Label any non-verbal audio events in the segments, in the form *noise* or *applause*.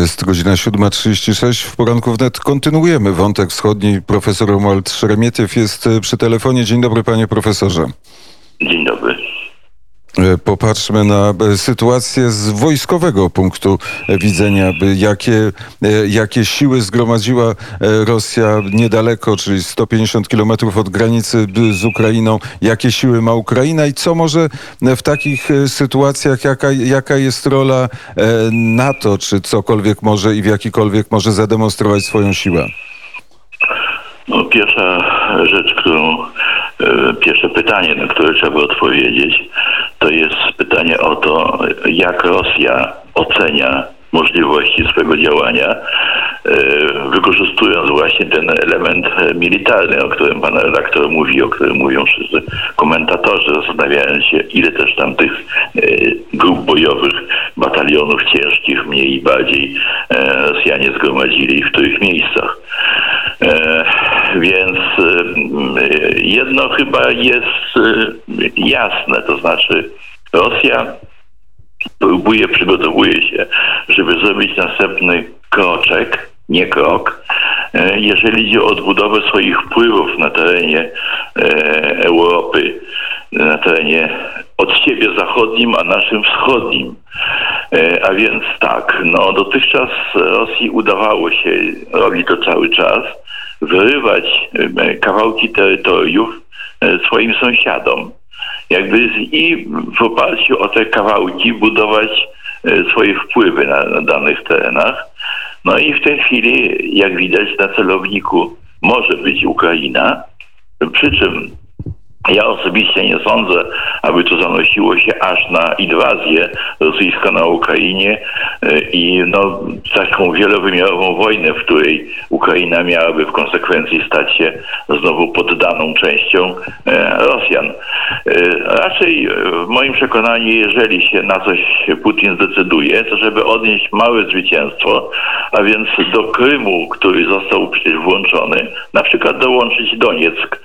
Jest godzina 7.36. W poranku wnet kontynuujemy wątek wschodni. Profesor Romuald Szeremietiew jest przy telefonie. Dzień dobry, panie profesorze. Dzień dobry. E, popatrzmy na e, sytuację z wojskowego punktu widzenia, jakie, e, jakie siły zgromadziła Rosja niedaleko, czyli 150 kilometrów od granicy z Ukrainą, jakie siły ma Ukraina i co może w takich sytuacjach, jaka, jaka jest rola NATO, czy cokolwiek może i w jakikolwiek może zademonstrować swoją siłę? No, pierwsza rzecz, którą, pierwsze pytanie, na które trzeba odpowiedzieć, to jest pytanie o to, jak Rosja ocenia możliwości swojego działania, e, wykorzystując właśnie ten element militarny, o którym pan redaktor mówi, o którym mówią wszyscy komentatorzy, zastanawiając się, ile też tam tych e, grup bojowych, batalionów ciężkich, mniej i bardziej e, Rosjanie zgromadzili w których miejscach. Chyba jest jasne, to znaczy Rosja próbuje, przygotowuje się, żeby zrobić następny kroczek, nie krok, e, jeżeli idzie o odbudowę swoich wpływów na terenie e, Europy, na terenie od siebie zachodnim, a naszym wschodnim. E, a więc tak, no dotychczas Rosji udawało się, robi to cały czas, wyrywać kawałki terytoriów swoim sąsiadom jakby i w oparciu o te kawałki budować e, swoje wpływy na, na danych terenach. No i w tej chwili, jak widać, na celowniku może być Ukraina, przy czym ja osobiście nie sądzę, aby to zanosiło się aż na inwazję rosyjską na Ukrainie e, i no, taką wielowymiarową wojnę, w której Ukraina miałaby w konsekwencji stać się znowu poddaną częścią e, Rosjan. E, raczej w moim przekonaniu, jeżeli się na coś Putin zdecyduje, to żeby odnieść małe zwycięstwo, a więc do Krymu, który został przecież włączony, na przykład dołączyć Donieck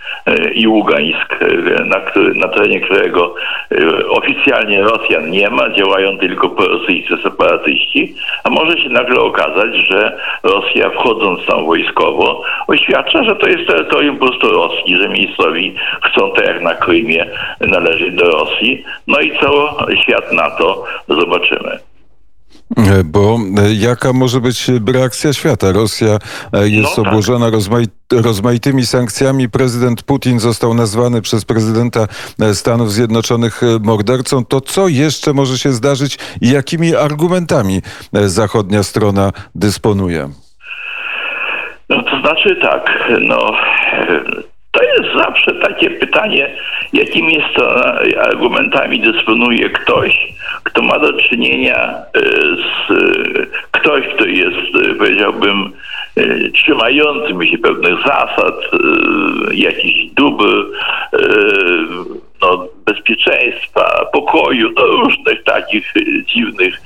i Ługańsk, na, na terenie którego y, oficjalnie Rosjan nie ma, działają tylko rosyjscy separatyści, a może się nagle okazać, że Rosja wchodząc tam wojskowo oświadcza, że to jest terytorium po prostu Rosji, że miejscowi chcą tak jak na Krymie należeć do Rosji. No i co świat na to zobaczymy. E, bo e, jaka może być reakcja świata? Rosja e, jest no, tak. obłożona rozmaitymi sankcjami. Prezydent Putin został nazwany przez prezydenta Stanów Zjednoczonych mordercą. To co jeszcze może się zdarzyć i jakimi argumentami zachodnia strona dysponuje? No to znaczy tak, no to jest zawsze takie pytanie, jakimi jest to argumentami dysponuje ktoś, kto ma do czynienia e, z ktoś, kto jest, e, powiedziałbym, e, trzymającym się pewnych zasad, jakichś dóbr, no, bezpieczeństwa, pokoju, no, różnych takich dziwnych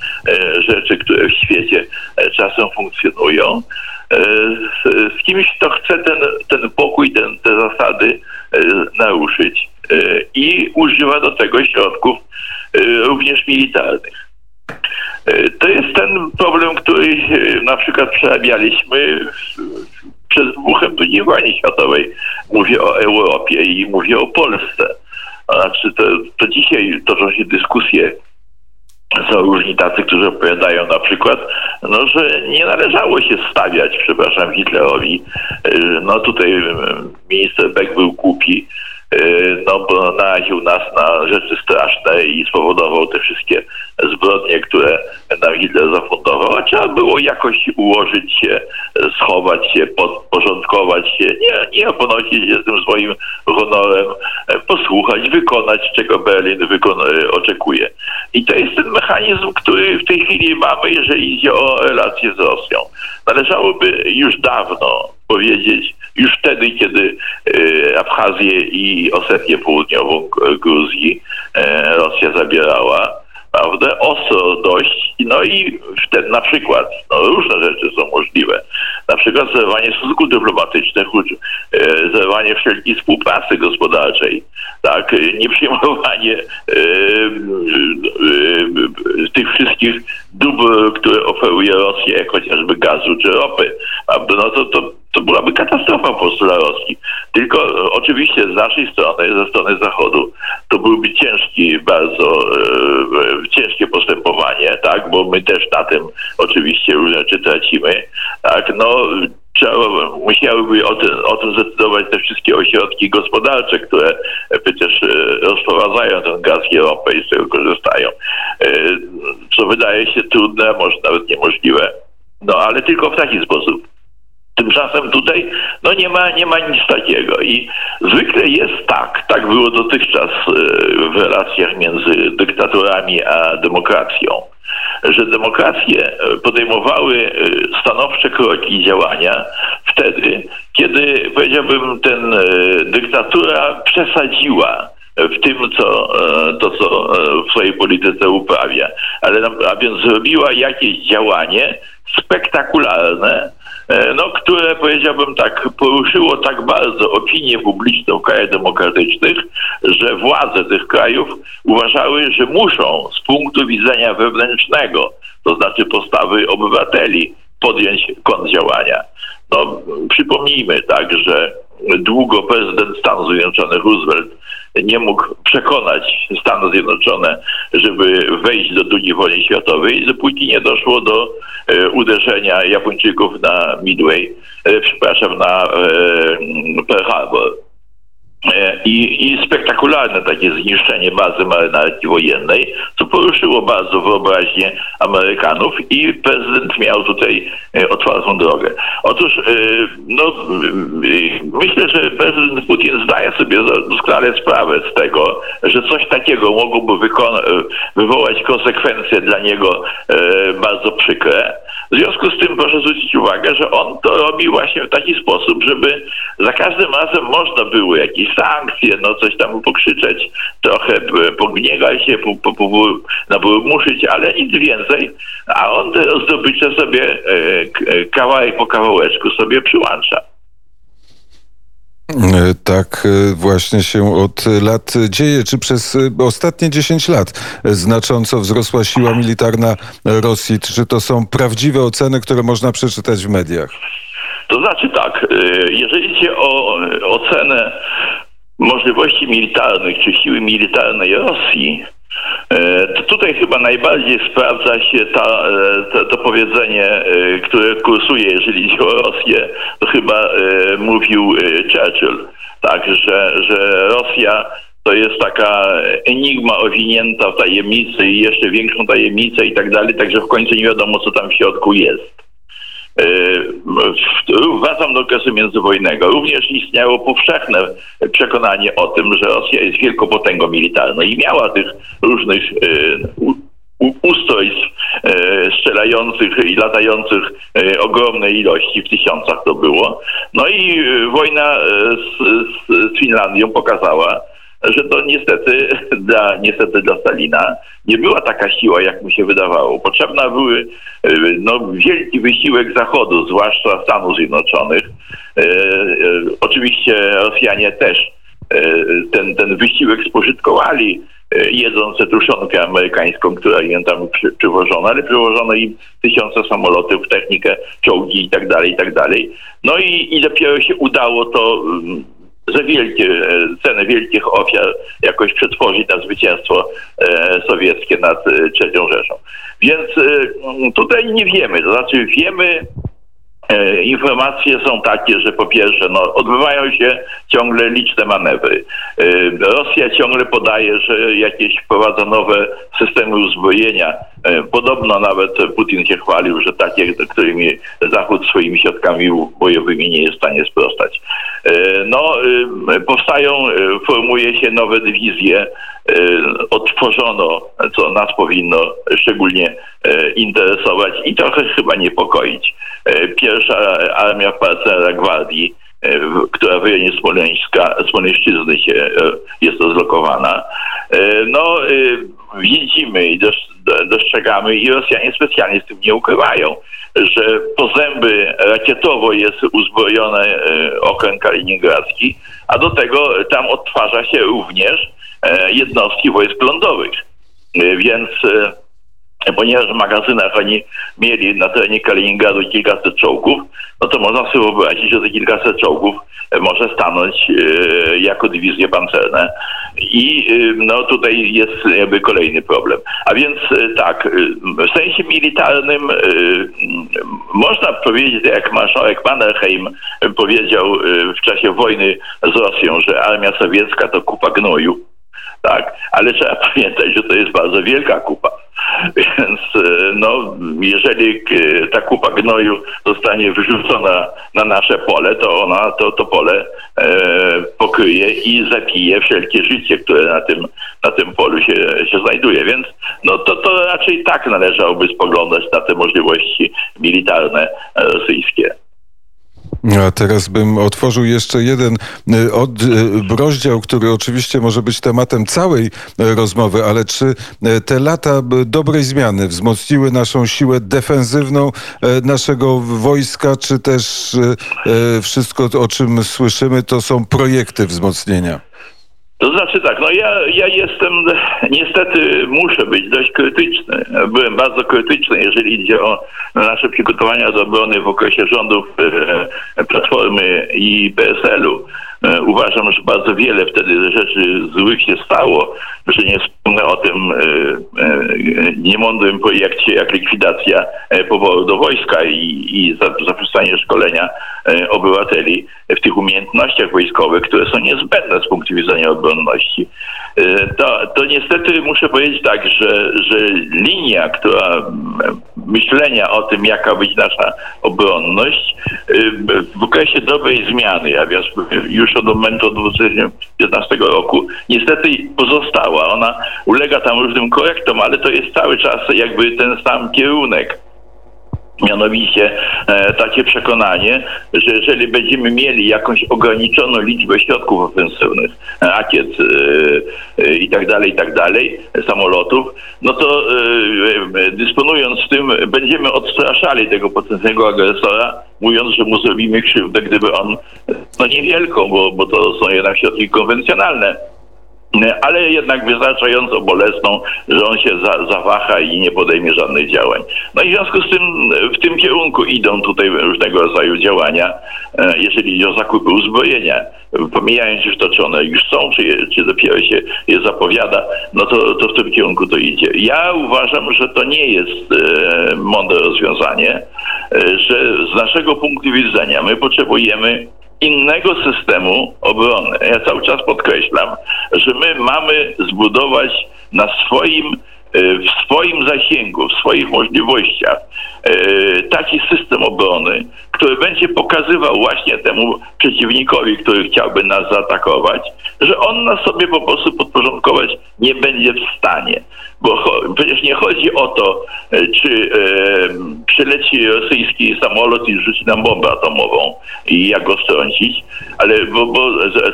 rzeczy, które w świecie czasem funkcjonują. Z kimś, kto chce ten, ten pokój, ten, te zasady naruszyć i używa do tego środków również militarnych. To jest ten problem, który na przykład przerabialiśmy przed wybuchem II wojny światowej. Mówię o Europie i mówię o Polsce. Znaczy to, to dzisiaj toczą się dyskusje są różni tacy, którzy opowiadają na przykład, no, że nie należało się stawiać, przepraszam, Hitlerowi. No tutaj minister Beck był głupi, Y, no bo naraził nas na rzeczy straszne i spowodował te wszystkie zbrodnie, które nam Hitler zafundował, a trzeba było jakoś ułożyć się, schować się, podporządkować się, nie, nie ponosić się z tym swoim honorem, posłuchać, wykonać, czego Berlin wykon- oczekuje. I to jest ten mechanizm, który w tej chwili mamy, jeżeli idzie o relacje z Rosją. Należałoby już dawno powiedzieć, już wtedy, kiedy e, Abchazję i Osetię Południową Gruzji e, Rosja zabierała, prawda, ostro dość, no i wtedy na przykład, no różne rzeczy są możliwe, na przykład zerwanie stosunków dyplomatycznych, e, zerwanie wszelkiej współpracy gospodarczej, tak, nie przyjmowanie e, e, tych wszystkich dóbr, które oferuje Rosja, jak chociażby gazu czy ropy, prawda? no to, to, to byłaby katastrofa po dla Rosji. Tylko e, oczywiście z naszej strony, ze strony Zachodu, to byłby ciężki, bardzo e, ciężkie postępowanie, tak, bo my też na tym oczywiście różne rzeczy tracimy, tak, no trzeba, musiałyby o tym, o tym zdecydować te wszystkie ośrodki gospodarcze, które przecież e, rozprowadzają ten gaz i ropę i z tego korzystają. E, Co wydaje się trudne, może nawet niemożliwe. No ale tylko w taki sposób. Tymczasem tutaj no nie ma, nie ma nic takiego i zwykle jest tak, tak było dotychczas e, w relacjach między dyktaturami a demokracją, że demokracje e, podejmowały e, stanowcze kroki i działania wtedy, kiedy powiedziałbym ten dyktatura przesadziła w tym, co, to, co w swojej polityce uprawia. Ale, a więc zrobiła jakieś działanie spektakularne, no, które powiedziałbym tak, poruszyło tak bardzo opinię publiczną w krajach demokratycznych, że władze tych krajów uważały, że muszą z punktu widzenia wewnętrznego, to znaczy postawy obywateli, podjąć kąt działania. No, przypomnijmy tak, że długo prezydent Stanów Zjednoczonych Roosevelt nie mógł przekonać Stany Zjednoczone, żeby wejść do II wojny światowej, dopóki nie doszło do e, uderzenia Japończyków na Midway, e, przepraszam, na e, Pearl Harbor. I, I spektakularne takie zniszczenie bazy marynarki wojennej, co poruszyło bardzo wyobraźnię Amerykanów i prezydent miał tutaj otwartą drogę. Otóż no, myślę, że prezydent Putin sobie doskonale sprawę z tego, że coś takiego mogłoby wywołać konsekwencje dla niego bardzo przykre. W związku z tym proszę zwrócić uwagę, że on to robi właśnie w taki sposób, żeby za każdym razem można było jakieś sankcje, no coś tam pokrzyczeć, trochę pogniegać się, po, po, po, ale nic więcej, a on te zdobycze sobie e, kawałek po kawałeczku sobie przyłącza. E, tak e, właśnie się od lat dzieje. Czy przez ostatnie 10 lat znacząco wzrosła siła militarna Rosji? Czy to są prawdziwe oceny, które można przeczytać w mediach? To znaczy tak, jeżeli idzie o ocenę możliwości militarnych czy siły militarnej Rosji, e, to tutaj chyba najbardziej sprawdza się ta, e, to, to powiedzenie, e, które kursuje, jeżeli idzie o Rosję. To chyba mówił Churchill, tak, że, że Rosja to jest taka enigma owinięta w tajemnicy i jeszcze większą tajemnicę i tak dalej, także w końcu nie wiadomo, co tam w środku jest. Wracam do okresu międzywojennego. Również istniało powszechne przekonanie o tym, że Rosja jest wielką potęgą militarną i miała tych różnych e, ustrojstw e, strzelających i latających e, ogromnej ilości, w tysiącach to było. No i wojna z, z Finlandią pokazała, że to niestety *laughs* dla, niestety dla Stalina nie była taka siła, jak mu się wydawało. Potrzebna były e, no, wielki wysiłek Zachodu, zwłaszcza Stanów Zjednoczonych. E, e, oczywiście Rosjanie też e, ten, ten wysiłek spożytkowali, e, jedząc truszonkę amerykańską, która im tam przy, przywożono, ale przywożono im tysiące samolotów, technikę, czołgi i tak dalej, i tak dalej. No i, i dopiero się udało to za wielkie e, ceny wielkich ofiar jakoś przetworzyć na zwycięstwo e, sowieckie nad e, trzecią Rzeszą. Więc tutaj nie wiemy, to znaczy wiemy informacje są takie, że po pierwsze, no, odbywają się ciągle liczne manewry. E, Rosja ciągle podaje, że jakieś wprowadza nowe systemy uzbrojenia. E, podobno nawet Putin się chwalił, że takie, którymi Zachód swoimi środkami bojowymi nie jest w stanie sprostać. No, powstają, formuje się nowe dywizje, odtworzono, co nas powinno szczególnie interesować i trochę chyba niepokoić. Pierwsza armia Parcera Gwardii, która w rejonie Smoleńszczyzny się jest rozlokowana. No, widzimy i dostrzegamy i Rosjanie specjalnie z tym nie ukrywają, że po zęby rakietowo jest uzbrojony okręg kaliningradzki, a do tego tam odtwarza się również jednostki wojsk lądowych. E, Więc e, ponieważ w magazynach oni mieli na terenie Kaliningradu kilkaset czołgów, no to można sobie wyobrazić, że te kilkaset czołgów e, może stanąć e, jako dywizje pancerne. I e, no tutaj jest jakby kolejny problem. A więc e, tak, e, w sensie militarnym e, można powiedzieć, jak marszałek Mannerheim powiedział e, w czasie wojny z Rosją, że armia sowiecka to kupa gnoju. Tak, ale trzeba *laughs* pamiętać, że to jest bardzo wielka kupa. *laughs* Więc e, no, jeżeli e, ta kupa gnoju zostanie wyrzucona na nasze pole, to ona to, to pole e, pokryje i zapije wszelkie życie, które na tym, na tym polu się, się znajduje. Więc no, to, to raczej tak należałoby spoglądać na te możliwości militarne e, rosyjskie. A teraz bym otworzył jeszcze jeden y, od, y, rozdział, który oczywiście może być tematem całej y, rozmowy, ale czy te lata dobrej zmiany wzmocniły naszą siłę defensywną naszego wojska, czy też wszystko, o czym słyszymy, to są projekty wzmocnienia? To znaczy tak, no ja, ja jestem, niestety muszę być dość krytyczny. Byłem bardzo krytyczny, jeżeli idzie o nasze przygotowania do obrony w okresie rządów e, Platformy i PSL-u. E, Uważam, że bardzo wiele wtedy rzeczy złych się stało, że nie wspomnę o tym e, e, niemądrym projekcie jak likwidacja poboru do wojska i, i za- zaprzestanie szkolenia obywateli w tych umiejętnościach wojskowych, które są niezbędne z punktu widzenia obronności. To, to niestety muszę powiedzieć tak, że, że linia, która myślenia o tym, jaka być nasza obronność, w okresie dobrej zmiany, ja już od momentu od 2015 roku, niestety pozostała. Ona ulega tam różnym korektom, ale to jest cały czas jakby ten sam kierunek. Mianowicie e, takie przekonanie, że jeżeli będziemy mieli jakąś ograniczoną liczbę środków ofensywnych, rakiet e, e, i tak dalej, i tak dalej, samolotów, no to e, e, dysponując tym, będziemy odstraszali tego potencjalnego agresora, mówiąc, że mu zrobimy krzywdę, gdyby on, no niewielką, bo, bo to są jednak środki konwencjonalne, ale jednak wystarczająco bolesną, że on się za, zawaha i nie podejmie żadnych działań. No i w związku z tym w tym kierunku idą tutaj różnego rodzaju działania, e, jeżeli chodzi o zakupy uzbrojenia. Pomijając już to, czy one już są, czy, czy dopiero się je zapowiada, no to, to w tym kierunku to idzie. Ja uważam, że to nie jest e, mądre rozwiązanie, e, że z naszego punktu widzenia my potrzebujemy innego systemu obrony. Ja cały czas podkreślam, że my mamy zbudować na swoim, e, w swoim zasięgu, w swoich możliwościach e, taki system obrony, który będzie pokazywał właśnie temu przeciwnikowi, który chciałby nas zaatakować, że on nas sobie po prostu podporządkować nie będzie w stanie. Bo przecież nie chodzi o to, e, czy e, przyleci rosyjski samolot i rzuci nam bombę atomową i jak go strącić, ale bo, bo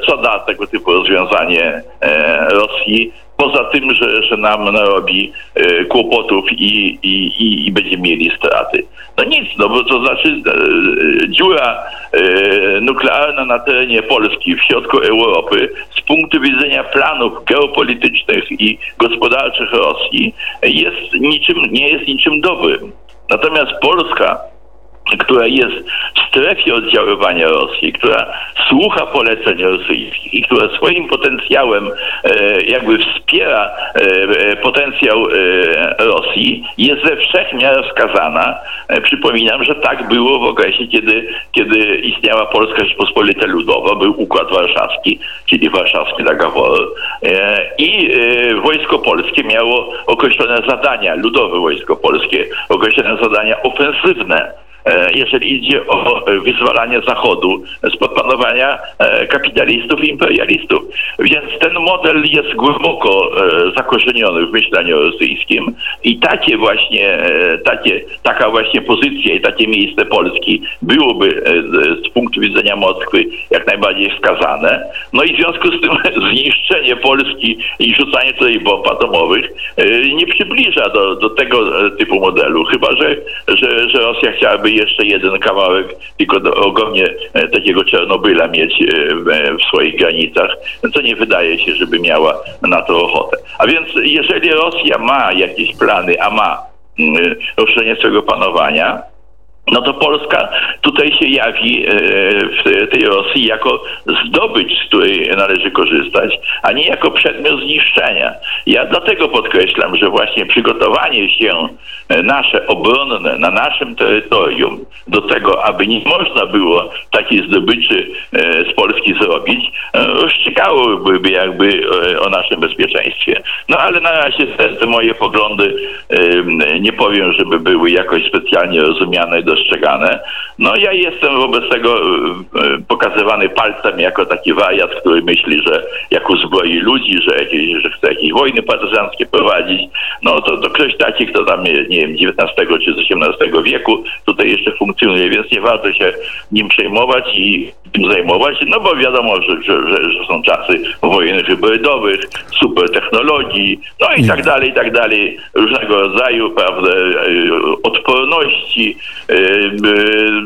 co da tego typu rozwiązanie e, Rosji, poza tym, że, że nam narobi e, kłopotów i, i, i, i będziemy mieli straty. No nic, no bo to znaczy e, dziura e, nuklearna na terenie Polski, w środku Europy, z punktu widzenia planów geopolitycznych i gospodarczych Rosji, jest niczym, nie jest niczym dobrym. Natomiast Polska która jest w strefie oddziaływania Rosji, która słucha poleceń rosyjskich i która swoim potencjałem e, jakby wspiera e, e, potencjał e, Rosji, jest ze wszech miar skazana. E, przypominam, że tak było w okresie, kiedy, kiedy istniała Polska Rzeczpospolita Ludowa, był Układ Warszawski, czyli warszawski Dagawor e, i Wojsko Polskie miało określone zadania, Ludowe Wojsko Polskie, określone zadania ofensywne jeżeli idzie o e, wyzwalanie Zachodu spod panowania e, kapitalistów i imperialistów. Więc ten model jest głęboko e, zakorzeniony w myśleniu rosyjskim i takie właśnie, e, takie, taka właśnie pozycja i takie miejsce Polski byłoby e, z- punktu widzenia Moskwy jak najbardziej wskazane. No i w związku z tym *laughs* zniszczenie Polski i rzucanie tutaj bomb atomowych e, nie przybliża do, do tego e, typu modelu, chyba że, że, że Rosja chciałaby jeszcze jeden kawałek tylko do, ogonie e, takiego Czernobyla mieć e, w, w swoich granicach, co nie wydaje się, żeby miała na to ochotę. A więc jeżeli Rosja ma jakieś plany, a ma mm, rozszerzenie swojego panowania, no to Polska tutaj się jawi e, w tej Rosji jako zdobycz, z której należy korzystać, a nie jako przedmiot zniszczenia. Ja dlatego podkreślam, że właśnie przygotowanie się e, nasze obronne na naszym terytorium do tego, aby nie można było takiej zdobyczy e, z Polski zrobić, rozstrzygałoby jakby o naszym bezpieczeństwie. No ale na razie te, te moje poglądy nie powiem, żeby były jakoś specjalnie rozumiane i dostrzegane. No ja jestem wobec tego e, e, pokazywany palcem jako taki wariat, który myśli, że jak uzbroi ludzi, że, jakieś, że chce jakieś wojny partyzanckie prowadzić, no to, to ktoś taki, kto tam, nie wiem, XIX czy z XVIII wieku tutaj jeszcze funkcjonuje, więc nie warto się nim przejmować i tym zajmować, no bo wiadomo, że, że, że, że są czasy wojen hybrydowych, super technologii, no i tak dalej, i tak dalej, różnego rodzaju, prawda, e, odporności,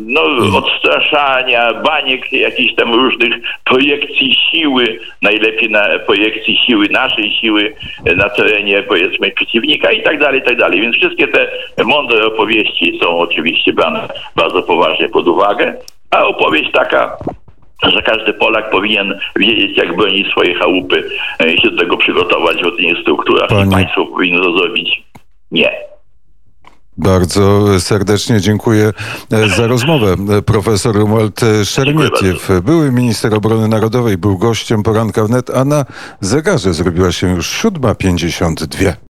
no, odstraszania, baniek jakichś tam różnych projekcji siły, najlepiej na projekcji siły, naszej siły na terenie, powiedzmy, przeciwnika i tak dalej, i tak dalej. Więc wszystkie te mądre opowieści są oczywiście brane bardzo poważnie pod uwagę, a opowieść taka, że każdy Polak powinien wiedzieć, jak bronić swojej chałupy i się do tego przygotować w odpowiednich strukturach Panie- i państwo powinno to zrobić. Nie. Bardzo serdecznie dziękuję e, za rozmowę. Profesor Romuald e, Szermietiew, były minister obrony narodowej, był gościem poranka wnet, a na zegarze zrobiła się już 7.52.